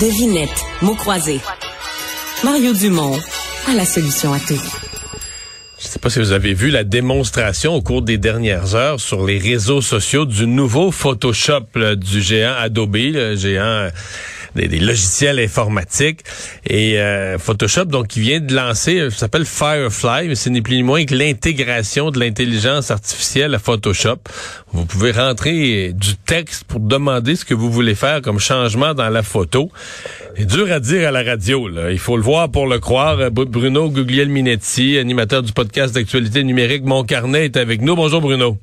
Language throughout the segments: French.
Devinette, mots croisés. Mario Dumont a la solution à tout. Je ne sais pas si vous avez vu la démonstration au cours des dernières heures sur les réseaux sociaux du nouveau Photoshop du géant Adobe, le géant des, logiciels informatiques. Et euh, Photoshop, donc, qui vient de lancer, euh, ça s'appelle Firefly, mais ce n'est plus ni moins que l'intégration de l'intelligence artificielle à Photoshop. Vous pouvez rentrer du texte pour demander ce que vous voulez faire comme changement dans la photo. C'est dur à dire à la radio, là. Il faut le voir pour le croire. Euh, Bruno Guglielminetti, animateur du podcast d'actualité numérique Mon Carnet, est avec nous. Bonjour Bruno.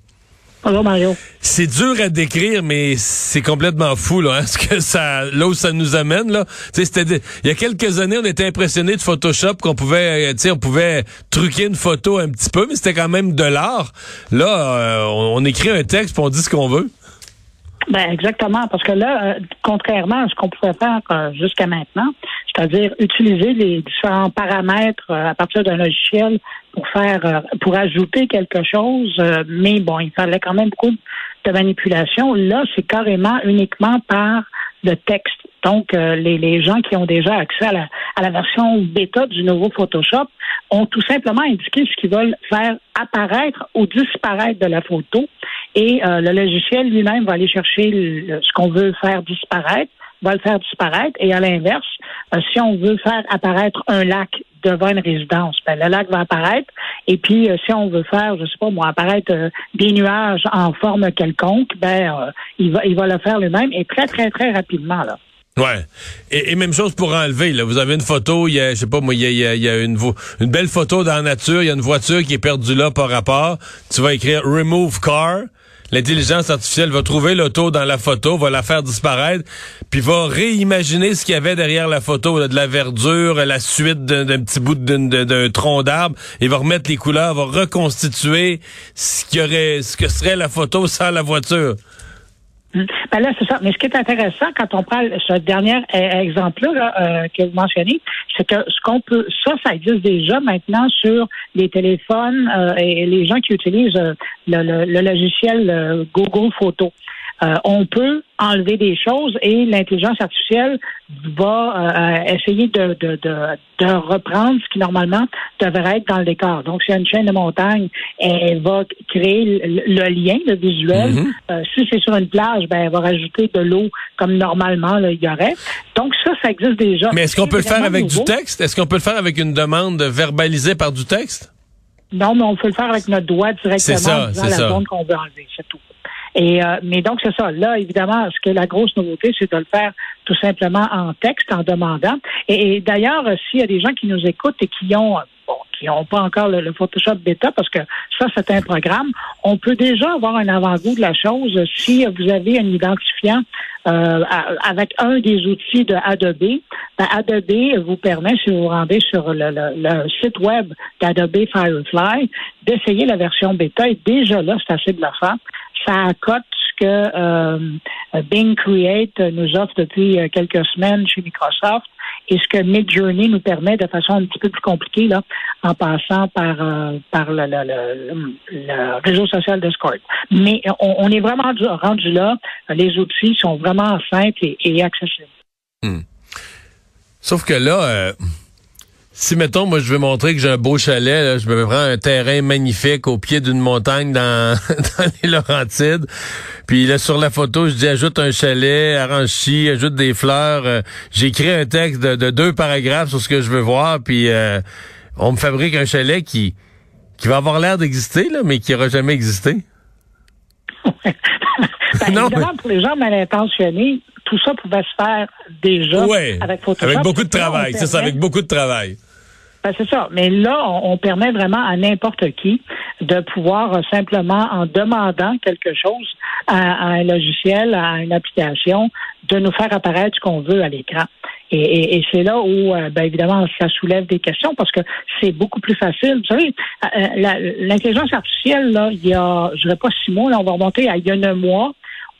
C'est dur à décrire, mais c'est complètement fou là. Hein, ce que ça, là où ça nous amène là. C'était, il y a quelques années, on était impressionné de Photoshop qu'on pouvait, euh, on pouvait truquer une photo un petit peu, mais c'était quand même de l'art. Là, euh, on, écrit un texte, pour on dit ce qu'on veut. Ben exactement, parce que là, euh, contrairement à ce qu'on pouvait faire jusqu'à maintenant, c'est-à-dire utiliser les différents paramètres à partir d'un logiciel pour faire, euh, pour ajouter quelque chose, euh, mais bon, il fallait quand même beaucoup de manipulation. Là, c'est carrément uniquement par le texte. Donc, euh, les, les, gens qui ont déjà accès à la, à la version bêta du nouveau Photoshop ont tout simplement indiqué ce qu'ils veulent faire apparaître ou disparaître de la photo. Et le logiciel lui-même va aller chercher ce qu'on veut faire disparaître, va le faire disparaître. Et à l'inverse, si on veut faire apparaître un lac devant une résidence. Ben, le lac va apparaître. Et puis, euh, si on veut faire, je sais pas, moi, apparaître euh, des nuages en forme quelconque, ben, euh, il va, il va le faire lui-même et très, très, très rapidement, là. Ouais. Et, même chose pour enlever. Là. Vous avez une photo, il y a, je sais pas moi, il y a, y a une, une belle photo dans la nature, il y a une voiture qui est perdue là par rapport. Tu vas écrire remove car l'intelligence artificielle va trouver l'auto dans la photo, va la faire disparaître, puis va réimaginer ce qu'il y avait derrière la photo, de la verdure, la suite d'un petit bout d'un tronc d'arbre, il va remettre les couleurs, va reconstituer ce aurait, ce que serait la photo sans la voiture. Ben là, c'est ça. Mais ce qui est intéressant quand on parle ce dernier e-, exemple-là euh, que vous mentionnez, c'est que ce qu'on peut, ça, ça existe déjà maintenant sur les téléphones euh, et les gens qui utilisent euh, le, le, logiciel Google Photo. Euh, on peut enlever des choses et l'intelligence artificielle va euh, essayer de, de, de, reprendre ce qui normalement devrait être dans le décor. Donc, s'il y a une chaîne de montagne, elle va créer le, lien, le visuel. Mm-hmm. Euh, si c'est sur une plage, ben, elle va rajouter de l'eau comme normalement il y aurait. Donc, ça, ça existe déjà. Mais est-ce qu'on peut le faire avec du texte? Est-ce qu'on peut le faire avec une demande verbalisée par du texte? Non, mais on peut le faire avec notre doigt directement ça, dans la zone qu'on veut enlever, c'est tout. Et euh, mais donc c'est ça. Là, évidemment, ce que la grosse nouveauté, c'est de le faire tout simplement en texte, en demandant. Et, d'ailleurs, s'il y a des gens qui nous écoutent et qui ont bon, qui n'ont pas encore le, Photoshop bêta, parce que ça, c'est un programme, on peut déjà avoir un avant-goût de la chose si vous avez un identifiant euh, avec un des outils de Adobe. Ben, Adobe vous permet, si vous vous rendez sur le, site web d'Adobe Firefly, d'essayer la version bêta. Et déjà là, c'est assez faire ça accote ce que euh, Bing Create nous offre depuis euh, quelques semaines chez Microsoft et ce que Midjourney nous permet de façon un petit peu plus compliquée là, en passant par euh, par le, réseau social Discord. Mais on, est vraiment rendu, là. Les outils sont vraiment simples et, accessibles. Hmm. Sauf que là, si, mettons, moi, je veux montrer que j'ai un beau chalet, je me prends un terrain magnifique au pied d'une montagne dans, dans les Laurentides. Puis là, sur la photo, je dis ajoute un chalet, arrange ci, ajoute des fleurs. Euh, J'écris un texte de, deux paragraphes sur ce que je veux voir. Puis euh, on me fabrique un chalet qui, qui va avoir l'air d'exister, là, mais qui n'aura jamais existé. Ben, non, évidemment, pour les gens mal intentionnés, tout ça pouvait se faire déjà avec Photoshop. Avec beaucoup de travail, c'est ça, avec beaucoup de travail. Ben, c'est ça. Mais là, on, permet vraiment à n'importe qui de pouvoir euh, simplement, en demandant quelque chose à, un logiciel, à une application, de nous faire apparaître ce qu'on veut à l'écran. Et, c'est là où, euh, ben, évidemment, ça soulève des questions parce que c'est beaucoup plus facile. Vous savez, euh, l'intelligence artificielle, là, il y a, je dirais pas six mois, là, on va remonter à il y a un mois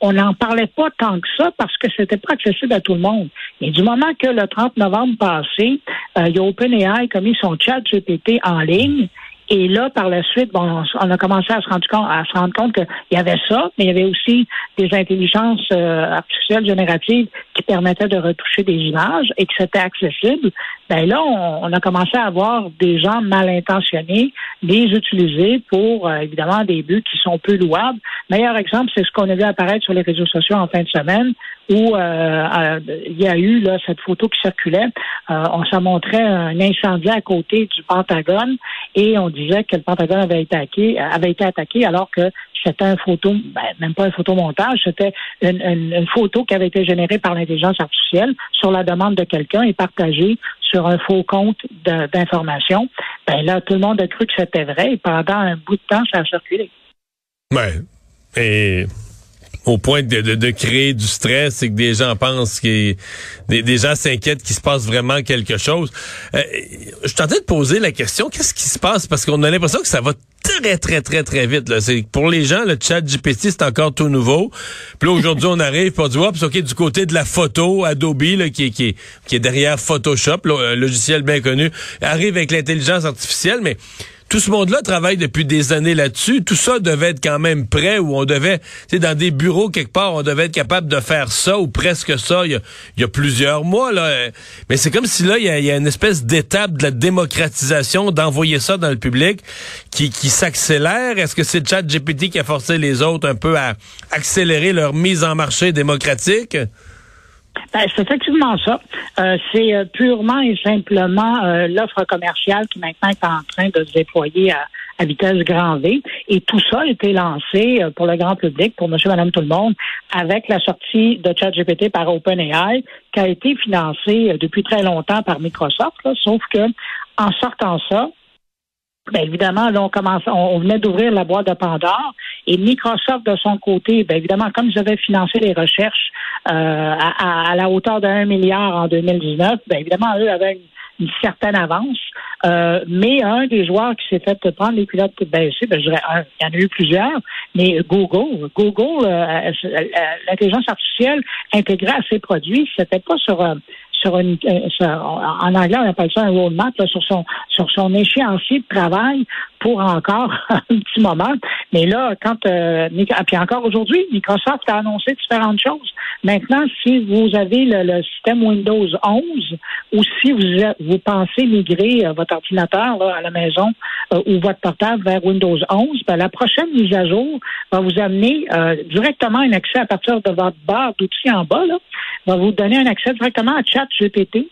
on n'en parlait pas tant que ça parce que c'était pas accessible à tout le monde. Et du moment que le 30 novembre passé, euh, il y a OpenAI a mis son chat GPT en ligne Et là, par la suite, bon, on a commencé à se rendre compte, à se qu'il y avait ça, mais il y avait aussi des intelligences euh, artificielles génératives qui permettaient de retoucher des images et que c'était accessible. Ben là, on, a commencé à avoir des gens mal intentionnés les utiliser pour euh, évidemment des buts qui sont peu louables. Meilleur exemple, c'est ce qu'on a vu apparaître sur les réseaux sociaux en fin de semaine, où euh, il y a eu cette photo qui circulait. on s'en montrait un incendie à côté du Pentagone et on disait que le Pentagone avait été attaqué, avait été attaqué alors que c'était un photo, ben, même pas un photomontage, c'était une, photo qui avait été générée par l'intelligence artificielle sur la demande de quelqu'un et partagée sur un faux compte d'information. Ben là, tout le monde a cru que c'était vrai et pendant un bout de temps, ça a circulé. Ouais. Et au point de, de, créer du stress et que des gens pensent que des, des, gens s'inquiètent qu'il se passe vraiment quelque chose. Euh, je tentais de poser la question, qu'est-ce qui se passe? Parce qu'on a l'impression que ça va très, très, très, très vite. Là. C'est, pour les gens, le chat GPT, c'est encore tout nouveau. Puis là, aujourd'hui, on arrive pour dire, c'est OK, du côté de la photo, Adobe, là, qui, qui, qui est derrière Photoshop, un logiciel bien connu, arrive avec l'intelligence artificielle, mais tout ce monde-là travaille depuis des années là-dessus. Tout ça devait être quand même prêt où on devait, tu dans des bureaux quelque part, on devait être capable de faire ça ou presque ça il y a, plusieurs mois. Là. Mais c'est comme si là, il y a, une espèce d'étape de la démocratisation, d'envoyer ça dans le public qui, qui s'accélère. Est-ce que c'est le chat GPT qui a forcé les autres un peu à accélérer leur mise en marché démocratique? Ben, c'est effectivement ça. Euh, c'est euh, purement et simplement euh, l'offre commerciale qui maintenant est en train de se déployer à, vitesse grand V. Et tout ça a été lancé pour le grand public, pour monsieur, madame, tout le monde, avec la sortie de ChatGPT par OpenAI, qui a été financée depuis très longtemps par Microsoft. sauf que en sortant ça, Bien évidemment, là, on on, venait d'ouvrir la boîte de Pandore et Microsoft, de son côté, bien évidemment, comme ils avaient financé les recherches euh, à, la hauteur d'un milliard en 2019, bien évidemment, eux avaient une, certaine avance. Euh, mais un des joueurs qui s'est fait prendre les pilotes baissés, ben, je dirais un, il y en a eu plusieurs, mais Google, Google, euh, l'intelligence artificielle intégrée à ses produits, c'était pas sur sur une, euh, en anglais, on appelle ça un roadmap, sur son sur son échéancier de travail pour encore un petit moment. Mais là, quand euh, puis encore aujourd'hui, Microsoft a annoncé différentes choses. Maintenant, si vous avez le, système Windows 11 ou si vous vous pensez migrer euh, votre ordinateur à la maison ou votre portable vers Windows 11, ben, la prochaine mise à jour va vous amener directement un accès à partir de votre barre d'outils en bas. Là, va vous donner un accès directement à ChatGPT.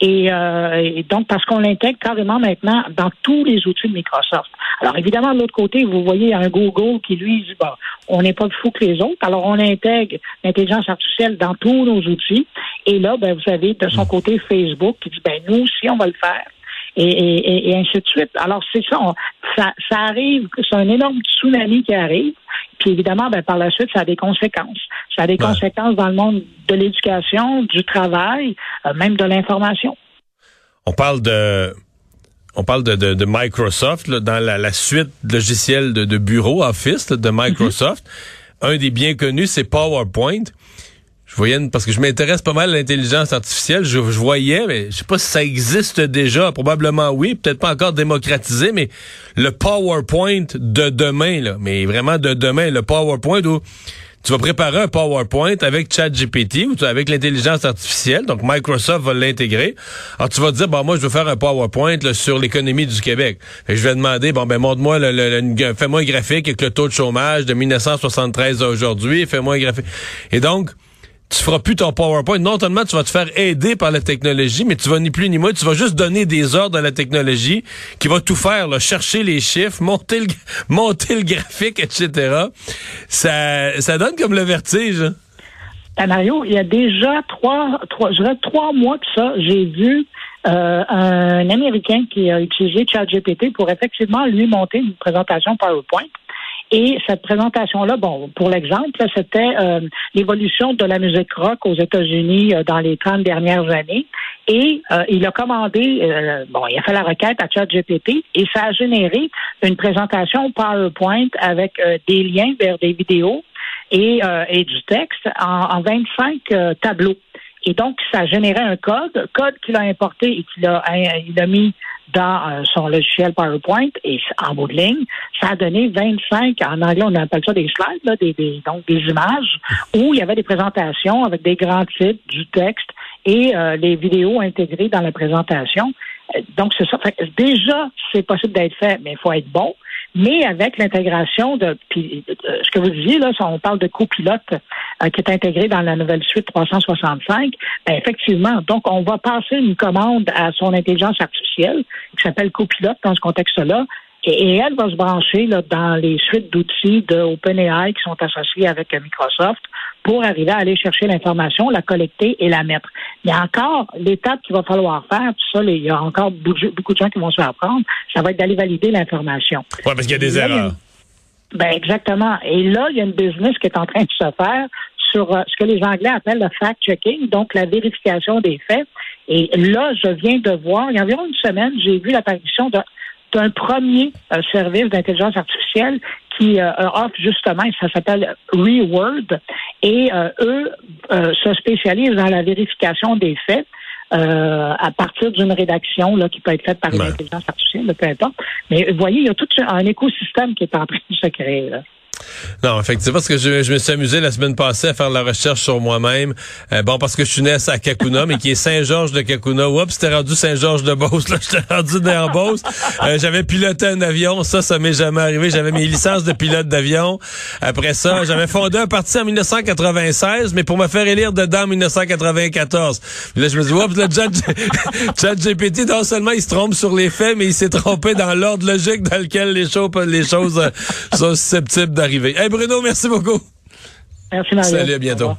Et, euh, et, donc, parce qu'on l'intègre carrément maintenant dans tous les outils de Microsoft. Alors, évidemment, de l'autre côté, vous voyez un Google qui, lui, dit, bon, on n'est pas fou que les autres. Alors, on intègre l'intelligence artificielle dans tous nos outils. Et là, ben, vous avez de son mm. côté Facebook qui dit, ben, nous aussi, on va le faire. Et, et, et ainsi de suite. Alors, c'est ça, ça, ça arrive, c'est un énorme tsunami qui arrive. Puis évidemment, ben, par la suite, ça a des conséquences. Ça a des conséquences dans le monde de l'éducation, du travail, euh, même de l'information. On parle de on parle de, de, Microsoft dans la, suite logicielle de, de bureau Office de Microsoft. Mm-hmm. Un des bien connus, c'est PowerPoint. Je voyais parce que je m'intéresse pas mal à l'intelligence artificielle. Je, je, voyais, mais je sais pas si ça existe déjà. Probablement oui, peut-être pas encore démocratisé, mais le PowerPoint de demain, là, mais vraiment de demain, le PowerPoint où tu vas préparer un PowerPoint avec ChatGPT ou avec l'intelligence artificielle. Donc, Microsoft va l'intégrer. Alors, tu vas te dire, bon, moi, je veux faire un PowerPoint sur l'économie du Québec. Et je vais demander, bon, ben, montre-moi, le, fais-moi un graphique avec le taux de chômage de 1973 à aujourd'hui. Fais-moi un graphique. Et donc, tu feras plus ton PowerPoint. Non seulement tu vas te faire aider par la technologie, mais tu vas ni plus ni moins, tu vas juste donner des ordres à la technologie qui va tout faire, là, chercher les chiffres, monter le, monter le graphique, etc. Ça, ça donne comme le vertige. Hein? Ben, Mario, il y a déjà trois, trois, je dirais trois mois que ça, j'ai vu euh, un Américain qui a utilisé ChatGPT pour effectivement lui monter une présentation PowerPoint. Et cette présentation-là, bon, pour l'exemple, c'était euh, l'évolution de la musique rock aux États-Unis euh, dans les 30 dernières années. Et euh, il a commandé, bon, il a fait la requête à ChatGPT et ça a généré une présentation PowerPoint avec des liens vers des vidéos et, et du texte en, en 25 tableaux. Et donc, ça a généré un code, code qu'il a importé et qu'il a, il a mis dans son logiciel PowerPoint et en bout de ligne, ça a donné 25, en anglais on appelle ça des slides, là, des, donc des images, où il y avait des présentations avec des grands titres, du texte et les vidéos intégrées dans la présentation. Donc, c'est ça. déjà, c'est possible d'être fait, mais il faut être bon. Mais avec l'intégration de, euh, ce que vous disiez, là, on parle de copilote euh, qui est intégré dans la nouvelle suite 365, ben, effectivement, donc on va passer une commande à son intelligence artificielle qui s'appelle copilote dans ce contexte-là, et, elle va se brancher là, dans les suites d'outils de OpenAI qui sont associés avec Microsoft pour arriver à aller chercher l'information, la collecter et la mettre. Il y a encore l'étape qu'il va falloir faire, tout ça, il y a encore beaucoup de gens qui vont se faire prendre, ça va être d'aller valider l'information. Oui, parce qu'il y a des erreurs. ben exactement. Et là, il y a une business qui est en train de se faire sur euh, ce que les Anglais appellent le fact-checking, donc la vérification des faits. Et là, je viens de voir, il y a environ une semaine, j'ai vu l'apparition d'un premier euh, service d'intelligence artificielle qui euh, offre justement, ça s'appelle Reword, et euh, eux euh, se spécialisent dans la vérification des faits. à partir d'une rédaction là, qui peut être faite par une intelligence artificielle, peu importe. Mais vous voyez, il y a tout un écosystème qui est en train de se créer. Là. Non, effectivement, parce que je, je, me suis amusé la semaine passée à faire la recherche sur moi-même. Euh, bon, parce que je suis né à Kakuna, mais qui est Saint-Georges de Kakuna. Oups, c'était rendu Saint-Georges de Beauce. Là, j'étais rendu né en Beauce. Euh, j'avais piloté un avion. Ça, ça m'est jamais arrivé. J'avais mes licences de pilote d'avion. Après ça, j'avais fondé un parti en 1996, mais pour me faire élire dedans en 1994. Puis là, je me dis, oups, le chat, GPT, non seulement il se trompe sur les faits, mais il s'est trompé dans l'ordre logique dans lequel les choses, les choses euh, sont susceptibles d'arriver. Hey Bruno, merci beaucoup. Merci Mario. Salut, à bientôt.